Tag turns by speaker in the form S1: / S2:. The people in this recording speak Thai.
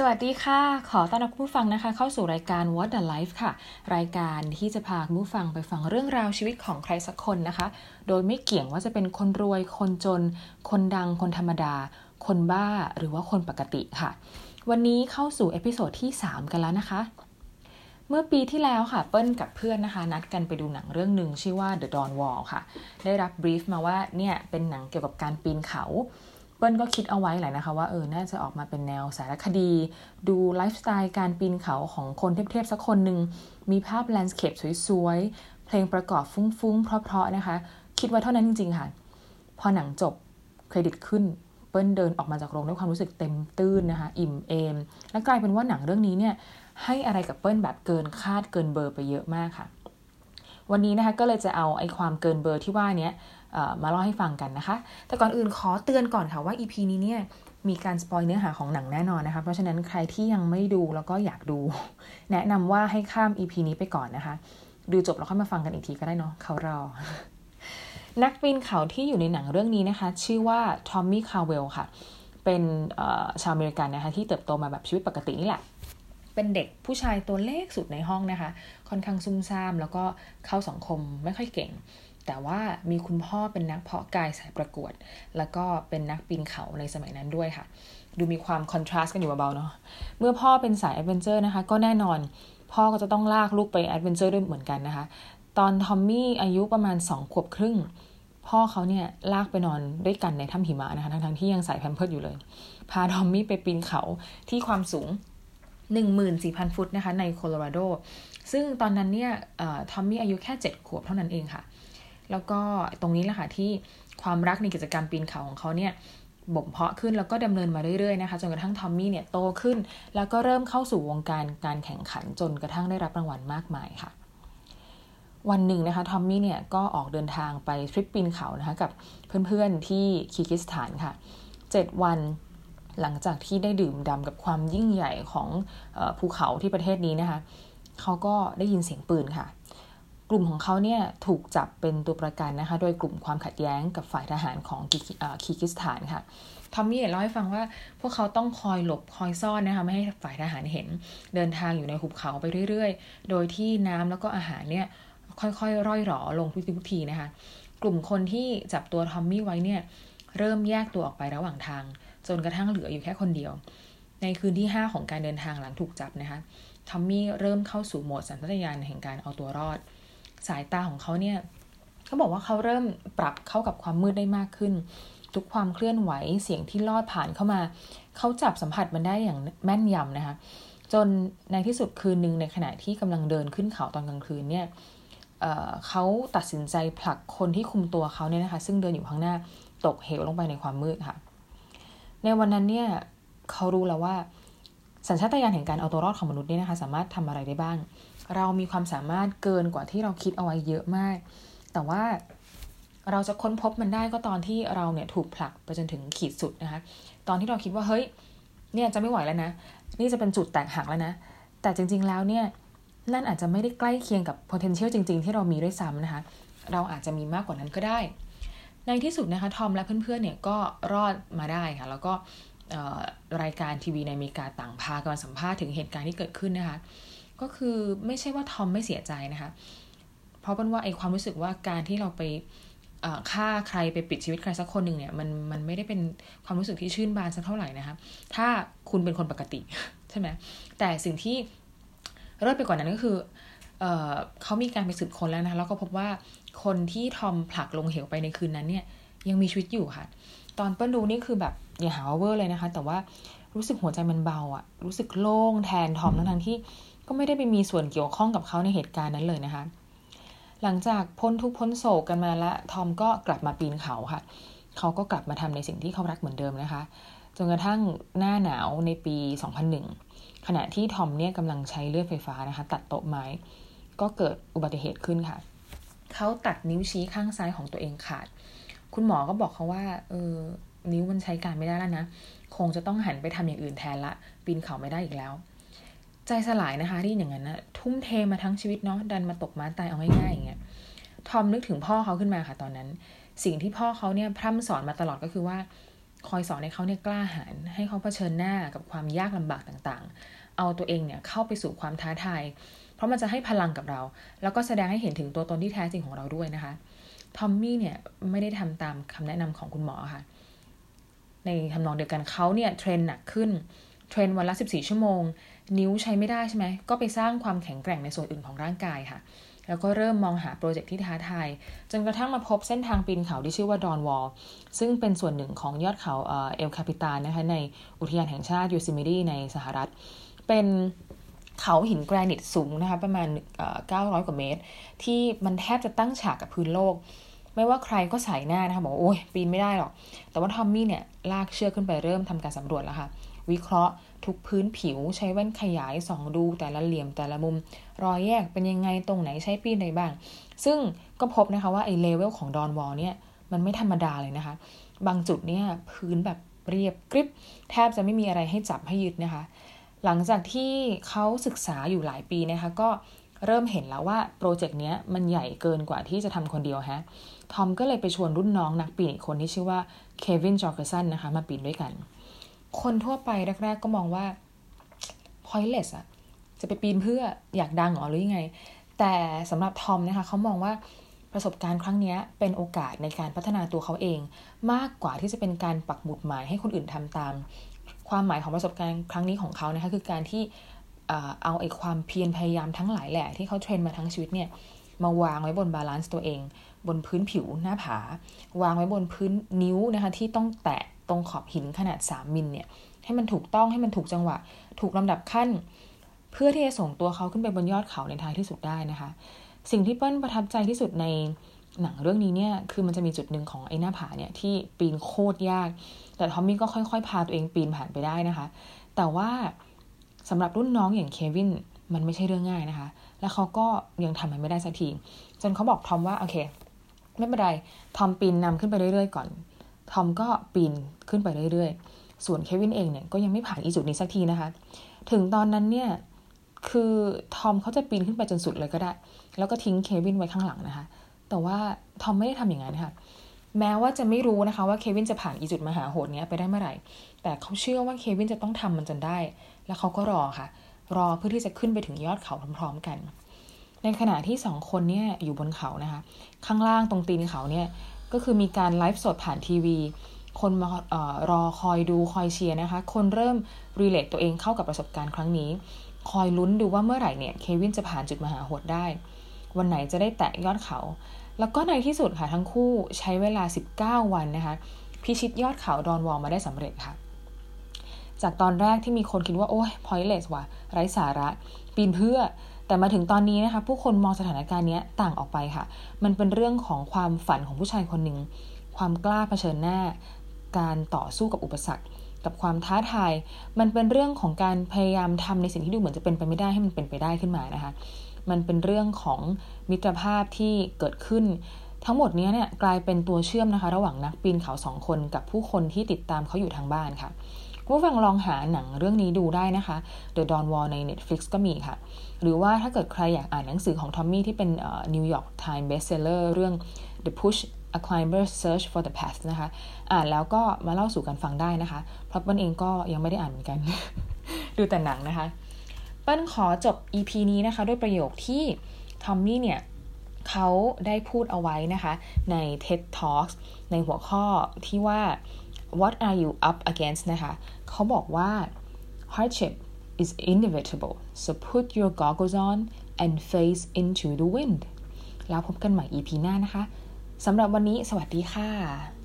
S1: สวัสดีค่ะ ขอต้อนรับผู้ฟังนะคะ เข้าสู่รายการ What a Life ค่ะ รายการที่จะพาผู้ฟังไปฟังเรื่องราวชีวิตของใครสักคนนะคะ โดยไม่เกี่ยงว่าจะเป็นคนรวย คนจน คนดัง คนธรรมดา คนบ้า หรือว่าคนปกติค่ะ วันนี้เข้าสู่ episode ที่ 3 กันแล้วนะคะ เมื่อปีที่แล้วค่ะ เปิ้ลกับเพื่อนนะคะ นัดกันไปดูหนังเรื่องหนึ่งชื่อว่า The Dawn Wall ค่ะ ได้รับ brief มาว่าเนี่ยเป็นหนังเกี่ยวกับการปีนเขา เปิ้ลก็คิดเอาไว้แหละนะคะว่าเออน่าจะออกมาเป็นแนวสารคดี ดูไลฟ์สไตล์การปีนเขาของคนเทพๆสักคนหนึ่งมีภาพ landscape สวยๆ เพลงประกอบฟุ้งๆ เพราะๆนะคะ คิดว่าเท่านั้นจริงๆค่ะ พอหนังจบเครดิตขึ้น เปิ้ลเดินออกมาจากโรงด้วยความรู้สึกเต็มตื้นนะคะ อิ่มเอม และกลายเป็นว่าหนังเรื่องนี้เนี่ยให้อะไรกับเปิ้ลแบบเกินคาดเกินเบอร์ไปเยอะมากค่ะ วันนี้นะคะก็เลยจะเอาไอ้ความเกินเบอร์ที่ว่านี้ มาเล่าให้ฟังกันนะคะ แต่ก่อนอื่นขอเตือนก่อนค่ะว่า EP นี้เนี่ยมีการ spoil เนื้อหาของหนังแน่นอนนะคะ เพราะฉะนั้นใครที่ยังไม่ดูแล้วก็อยากดู แนะนำว่าให้ข้าม EP นี้ไปก่อนนะคะ ดูจบแล้วค่อยมาฟังกันอีกทีก็ได้เนาะเขารอ นักปีนเขาที่อยู่ในหนังเรื่องนี้นะคะ ชื่อว่าทอมมี่คาลด์เวลล์ค่ะ เป็นชาวอเมริกันนะคะที่เติบโตมาแบบชีวิตปกตินี่แหละเป็นเด็กผู้ชายตัวเล็กสุดในห้องนะคะ ค่อนข้างซุ่มซ่าม แล้วก็เข้าสังคมไม่ค่อยเก่ง แต่ว่ามีคุณพ่อเป็นนักเพาะกายสายประกวด แล้วก็เป็นนักปีนเขาในสมัยนั้นด้วยค่ะ ดูมีความ contrast กันอยู่เบาๆเนาะเมื่อพ่อเป็นสาย adventure นะคะ ก็แน่นอนพ่อก็จะต้องลากลูกไป adventure ด้วยเหมือนกันนะคะ ตอนทอมมี่อายุประมาณ 2 ขวบครึ่ง พ่อเขาเนี่ยลากไปนอนด้วยกันในถ้ำหิมะนะคะทั้งๆที่ยังใส่แพมเพิร์สอยู่เลย พาทอมมี่ไปปีนเขาที่ความสูง14,000 ฟุตนะคะในโคโลราโด ซึ่งตอนนั้นเนี่ยทอมมี่อายุแค่ 7 ขวบเท่านั้นเองค่ะ แล้วก็ตรงนี้แหละค่ะที่ความรักในกิจกรรมปีนเขาของเขาเนี่ยบ่มเพาะขึ้นแล้วก็ดำเนินมาเรื่อยๆนะคะจนกระทั่งทอมมี่เนี่ยโตขึ้น แล้วก็เริ่มเข้าสู่วงการการแข่งขันจนกระทั่งได้รับรางวัลมากมายค่ะ วันหนึ่งนะคะทอมมี่เนี่ยก็ออกเดินทางไปทริปปีนเขานะคะกับเพื่อนๆที่คีกิสถานค่ะ 7 วันหลังจากที่ได้ดื่มด่ากับความยิ่งใหญ่ของภูเขาที่ประเทศนี้นะคะเขาก็ได้ยินเสียงปืนค่ะ กลุ่มของเขาเนี่ยถูกจับเป็นตัวประกันนะคะโดยกลุ่มความขัดแย้งกับฝ่ายทหารของคีกิสถานค่ะทอมมี่เล่าให้ฟังว่าพวกเขาต้องคอยหลบคอยซ่อนนะคะไม่ให้ฝ่ายทหารเห็น เดินทางอยู่ในหุบเขาไปเรื่อยๆ โดยที่น้ำแล้วก็อาหารเนี่ยค่อยๆ ร่อยหรอลงทุกทีนะคะ กลุ่มคนที่จับตัวทอมมี่ไว้เนี่ยเริ่มแยกตัวออกไประหว่างทาง จนกระทั่งเหลืออยู่แค่คนเดียว ในคืนที่ 5 ของการเดินทางหลังถูกจับนะคะทอมมี่เริ่มเข้าสู่โหมดสัญชาตญาณแห่งการเอาตัวรอด สายตาของเขาเนี่ยเขาบอกว่าเขาเริ่มปรับเข้ากับความมืดได้มากขึ้น ทุกความเคลื่อนไหวเสียงที่ลอดผ่านเข้ามาเขาจับสัมผัสมันได้อย่างแม่นยำนะคะ จนในที่สุดคืนหนึ่งในขณะที่กำลังเดินขึ้นเขาตอนกลางคืนเนี่ยเเขาตัดสินใจผลักคนที่คุมตัวเขาเนี่ยนะคะ ซึ่งเดินอยู่ข้างหน้าตกเหวลงไปในความมืดค่ะ ในวันนั้นเนี่ยเขารู้แล้วว่าสัญชาตญาณแห่งการเอาตัวรอดของมนุษย์เนี่ยนะคะ สามารถทำอะไรได้บ้าง เรามีความสามารถเกินกว่าที่เราคิดเอาไว้เยอะมาก แต่ว่าเราจะค้นพบมันได้ก็ตอนที่เราเนี่ยถูกผลักไปจนถึงขีดสุดนะคะ ตอนที่เราคิดว่าเฮ้ย เนี่ยจะไม่ไหวแล้วนะ นี่จะเป็นจุดแตกหักแล้วนะ แต่จริง ๆ แล้วเนี่ย นั่นอาจจะไม่ได้ใกล้เคียงกับ potential จริง ๆ ที่เรามีด้วยซ้ำนะคะ เราอาจจะมีมากกว่านั้นก็ได้ ในที่สุดนะคะ ทอมและเพื่อนๆ เนี่ยก็รอดมาได้ค่ะ แล้วก็รายการทีวีในอเมริกาต่างพากันสัมภาษณ์ถึงเหตุการณ์ที่เกิดขึ้นนะคะ ก็คือไม่ใช่ว่าทอมไม่เสียใจนะคะ เพราะเป็นว่าไอความรู้สึกว่าการที่เราไปฆ่าใครไปปิดชีวิตใครสักคนหนึ่งเนี่ยมันมันไม่ได้เป็นความรู้สึกที่ชื่นบานสักเท่าไหร่นะคะ ถ้าคุณเป็นคนปกติใช่ไหมแต่สิ่งที่เริ่มไปกว่านนั้นก็คือเอเขามีการไปสืบคนแล้วนะคะแล้วก็พบว่าคนที่ทอมผลักลงเหวไปในคืนนั้นเนี่ย ยังมีชีวิตอยู่ค่ะ ตอนเปิ้ลดูนี่คือแบบอย่าหาว่าเวอร์เลยนะคะ แต่ว่ารู้สึกหัวใจมันเบาอะรู้สึกโล่งแทนทอมทั้งที่ ก็ไม่ได้ไปมีส่วนเกี่ยวข้องกับเขาในเหตุการณ์นั้นเลยนะคะ หลังจากพ้นทุกพ้นโศกกันมาล้วทอมก็กลับมาปีนเขาค่ะ เขาก็กลับมาทำในสิ่งที่เขารักเหมือนเดิมนะคะ จนกระทั่งหน้าหนาวในปี 2001 ขณะที่ทอมเนี่ยกำลังใช้เลื่อยไฟฟ้านะคะ ตัดโต๊ะไม้ ก็เกิดอุบัติเหตุขึ้นค่ะ เขาตัดนิ้วชี้ข้างซ้ายของตัวเองขาด คุณหมอก็บอกเขาว่าเออนิ้วมันใช้การไม่ได้แล้วนะ คงจะต้องหันไปทำอย่างอื่นแทนละ ปีนเขาไม่ได้อีกแล้ว ใจสลายนะคะที่อย่างนั้นนะทุ่มเทมาทั้งชีวิตเนาะดันมาตกม้าตายเอาง่ายๆอย่างเงี้ยทอมนึกถึงพ่อเขาขึ้นมาค่ะ ตอนนั้น สิ่งที่พ่อเขาเนี่ยพร่ำสอนมาตลอดก็คือว่าคอยสอนให้เขาเนี่ยกล้าหาญให้เขาเผชิญหน้ากับความยากลำบากต่างๆ เอาตัวเองเนี่ยเข้าไปสู่ความท้าทาย เพราะมันจะให้พลังกับเรา แล้วก็แสดงให้เห็นถึงตัวตนที่แท้จริงของเราด้วยนะคะ ทอมมี่เนี่ยไม่ได้ทำตามคำแนะนำของคุณหมอค่ะ ในทำนองเดียวกันเขาเนี่ย train หนักขึ้น train วันละ 14 ชั่วโมง นิ้วใช้ไม่ได้ใช่ไหม ก็ไปสร้างความแข็งแกร่งในส่วนอื่นของร่างกายค่ะ แล้วก็เริ่มมองหา project ที่ท้าทาย จนกระทั่งมาพบเส้นทางปีนเขาที่ชื่อว่า Dawn Wall ซึ่งเป็นส่วนหนึ่งของยอดเขา El Capitan นะคะในอุทยานแห่งชาติโยเซมิตีในสหรัฐ เป็นเขาหินแกรนิตสูงนะคะประมาณ 900 กว่าเมตร ที่มันแทบจะตั้งฉากกับพื้นโลก ไม่ว่าใครก็สายหน้านะคะบอกว่าโอ้ยปีนไม่ได้หรอก แต่ว่าทอมมี่เนี่ยลากเชือกขึ้นไปเริ่มทำการสำรวจแล้วค่ะ วิเคราะห์ ทุกพื้นผิวใช้แว่นขยายสองดูแต่ละเหลี่ยมแต่ละมุม รอยแยกเป็นยังไงตรงไหนใช้ปีนไหนบ้าง ซึ่งก็พบนะคะว่าไอ้เลเวลของดอนวอลเนี่ยมันไม่ธรรมดาเลยนะคะ บางจุดเนี่ยพื้นแบบเรียบกริบ แทบจะไม่มีอะไรให้จับให้ยึดนะคะ หลังจากที่เขาศึกษาอยู่หลายปีนะคะก็เริ่มเห็นแล้วว่า project เนี้ยมันใหญ่เกินกว่าที่จะทำคนเดียวฮะ ทอมก็เลยไปชวนรุ่นน้องนักปีนอีกคนที่ชื่อว่าเควินจอร์จสันนะคะ มาปีนด้วยกัน คนทั่วไปแรกๆก็มองว่า pointless อะจะไปปีนเพื่ออยากดังหรอหรือยังไง แต่สำหรับทอมนะคะเขามองว่าประสบการณ์ครั้งนี้เป็นโอกาสในการพัฒนาตัวเขาเอง มากกว่าที่จะเป็นการปักหมุดหมายให้คนอื่นทำตาม ความหมายของประสบการณ์ครั้งนี้ของเขานะคะคือการที่เอาไอ้ความเพียรพยายามทั้งหลายแหละที่เขา train มาทั้งชีวิตเนี่ยมาวางไว้บน balance ตัวเอง บนพื้นผิวหน้าผา วางไว้บนพื้นนิ้วนะคะที่ต้องแตะ ตรงขอบหินขนาด 3 มิลเนี่ย ให้มันถูกต้องให้มันถูกจังหวะ ถูกลำดับขั้น เพื่อที่จะส่งตัวเขาขึ้นไปบนยอดเขาในท้ายที่สุดได้นะคะ สิ่งที่เปิ้ลประทับใจที่สุดในหนังเรื่องนี้เนี่ยคือมันจะมีจุดหนึ่งของไอ้หน้าผาเนี่ยที่ปีนโคตรยาก แต่ทอมมี่ก็ค่อยๆ พาตัวเองปีนผ่านไปได้นะคะ แต่ว่าสำหรับรุ่นน้องอย่างเควินมันไม่ใช่เรื่องง่ายนะคะ แล้วเขาก็ยังทำมันไม่ได้สักที จนเขาบอกทอมว่าโอเค ไม่เป็นไร ทอมปีนนำขึ้นไปเรื่อยๆก่อน ทอมก็ปีนขึ้นไปเรื่อยๆ ส่วนเควินเองเนี่ยก็ยังไม่ผ่านอีจุดนี้สักทีนะคะ ถึงตอนนั้นเนี่ยคือทอมเขาจะปีนขึ้นไปจนสุดเลยก็ได้ แล้วก็ทิ้งเควินไว้ข้างหลังนะคะ แต่ว่าทอมไม่ได้ทำอย่างนั้นค่ะ แม้ว่าจะไม่รู้นะคะว่าเควินจะผ่านอีจุดมหาโหดเนี้ยไปได้เมื่อไหร่ แต่เขาเชื่อว่าเควินจะต้องทำมันจนได้ แล้วเขาก็รอค่ะ รอเพื่อที่จะขึ้นไปถึงยอดเขาพร้อมๆกัน ในขณะที่สองคนเนี่ยอยู่บนเขานะคะ ข้างล่างตรงตีนเขาเนี่ย ก็คือมีการไลฟ์สดผ่านทีวี คนมาออรอคอยดูคอยเชียร์นะคะ คนเริ่ม relate ตัวเองเข้ากับประสบการณ์ครั้งนี้ คอยลุ้นดูว่าเมื่อไหร่เนี่ยเควินจะผ่านจุดมหาโหดได้ วันไหนจะได้แตะยอดเขา แล้วก็ในที่สุดค่ะทั้งคู่ใช้เวลา 19 วันนะคะ พิชิตยอดเขาดอนวอลมาได้สำเร็จค่ะจากตอนแรกที่มีคนคิดว่า โอ้ย pointless ว่ะไร้สาระ ปีนเพื่อ แต่มาถึงตอนนี้นะคะผู้คนมองสถานการณ์นี้ต่างออกไปค่ะ มันเป็นเรื่องของความฝันของผู้ชายคนหนึ่ง ความกล้าเผชิญหน้า การต่อสู้กับอุปสรรค กับความท้าทาย มันเป็นเรื่องของการพยายามทำในสิ่งที่ดูเหมือนจะเป็นไปไม่ได้ให้มันเป็นไปได้ขึ้นมานะคะ มันเป็นเรื่องของมิตรภาพที่เกิดขึ้นทั้งหมดนี้เนี่ยกลายเป็นตัวเชื่อมนะคะ ระหว่างนักปีนเขาสองคนกับผู้คนที่ติดตามเขาอยู่ทางบ้านค่ะ ผู้ฟังลองหาหนังเรื่องนี้ดูได้นะคะ The Dawn Wall ใน Netflix ก็มีค่ะ หรือว่าถ้าเกิดใครอยากอ่านหนังสือของทอมมี่ที่เป็น New York Times bestseller เรื่อง The Push A Climber's Search for the Path นะคะ อ่านแล้วก็มาเล่าสู่กันฟังได้นะคะ เพราะเปิ้ลเองก็ยังไม่ได้อ่านเหมือนกัน ดูแต่หนังนะคะ เปิ้ลขอจบ EP นี้นะคะ ด้วยประโยคที่ทอมมี่เนี่ยเขาได้พูดเอาไว้นะคะ ใน TED Talks ในหัวข้อที่ว่า what are you up against นะคะเขาบอกว่า hardship is inevitable so put your goggles on and face into the wind แล้วพบกันใหม่ EP หน้านะคะสำหรับวันนี้สวัสดีค่ะ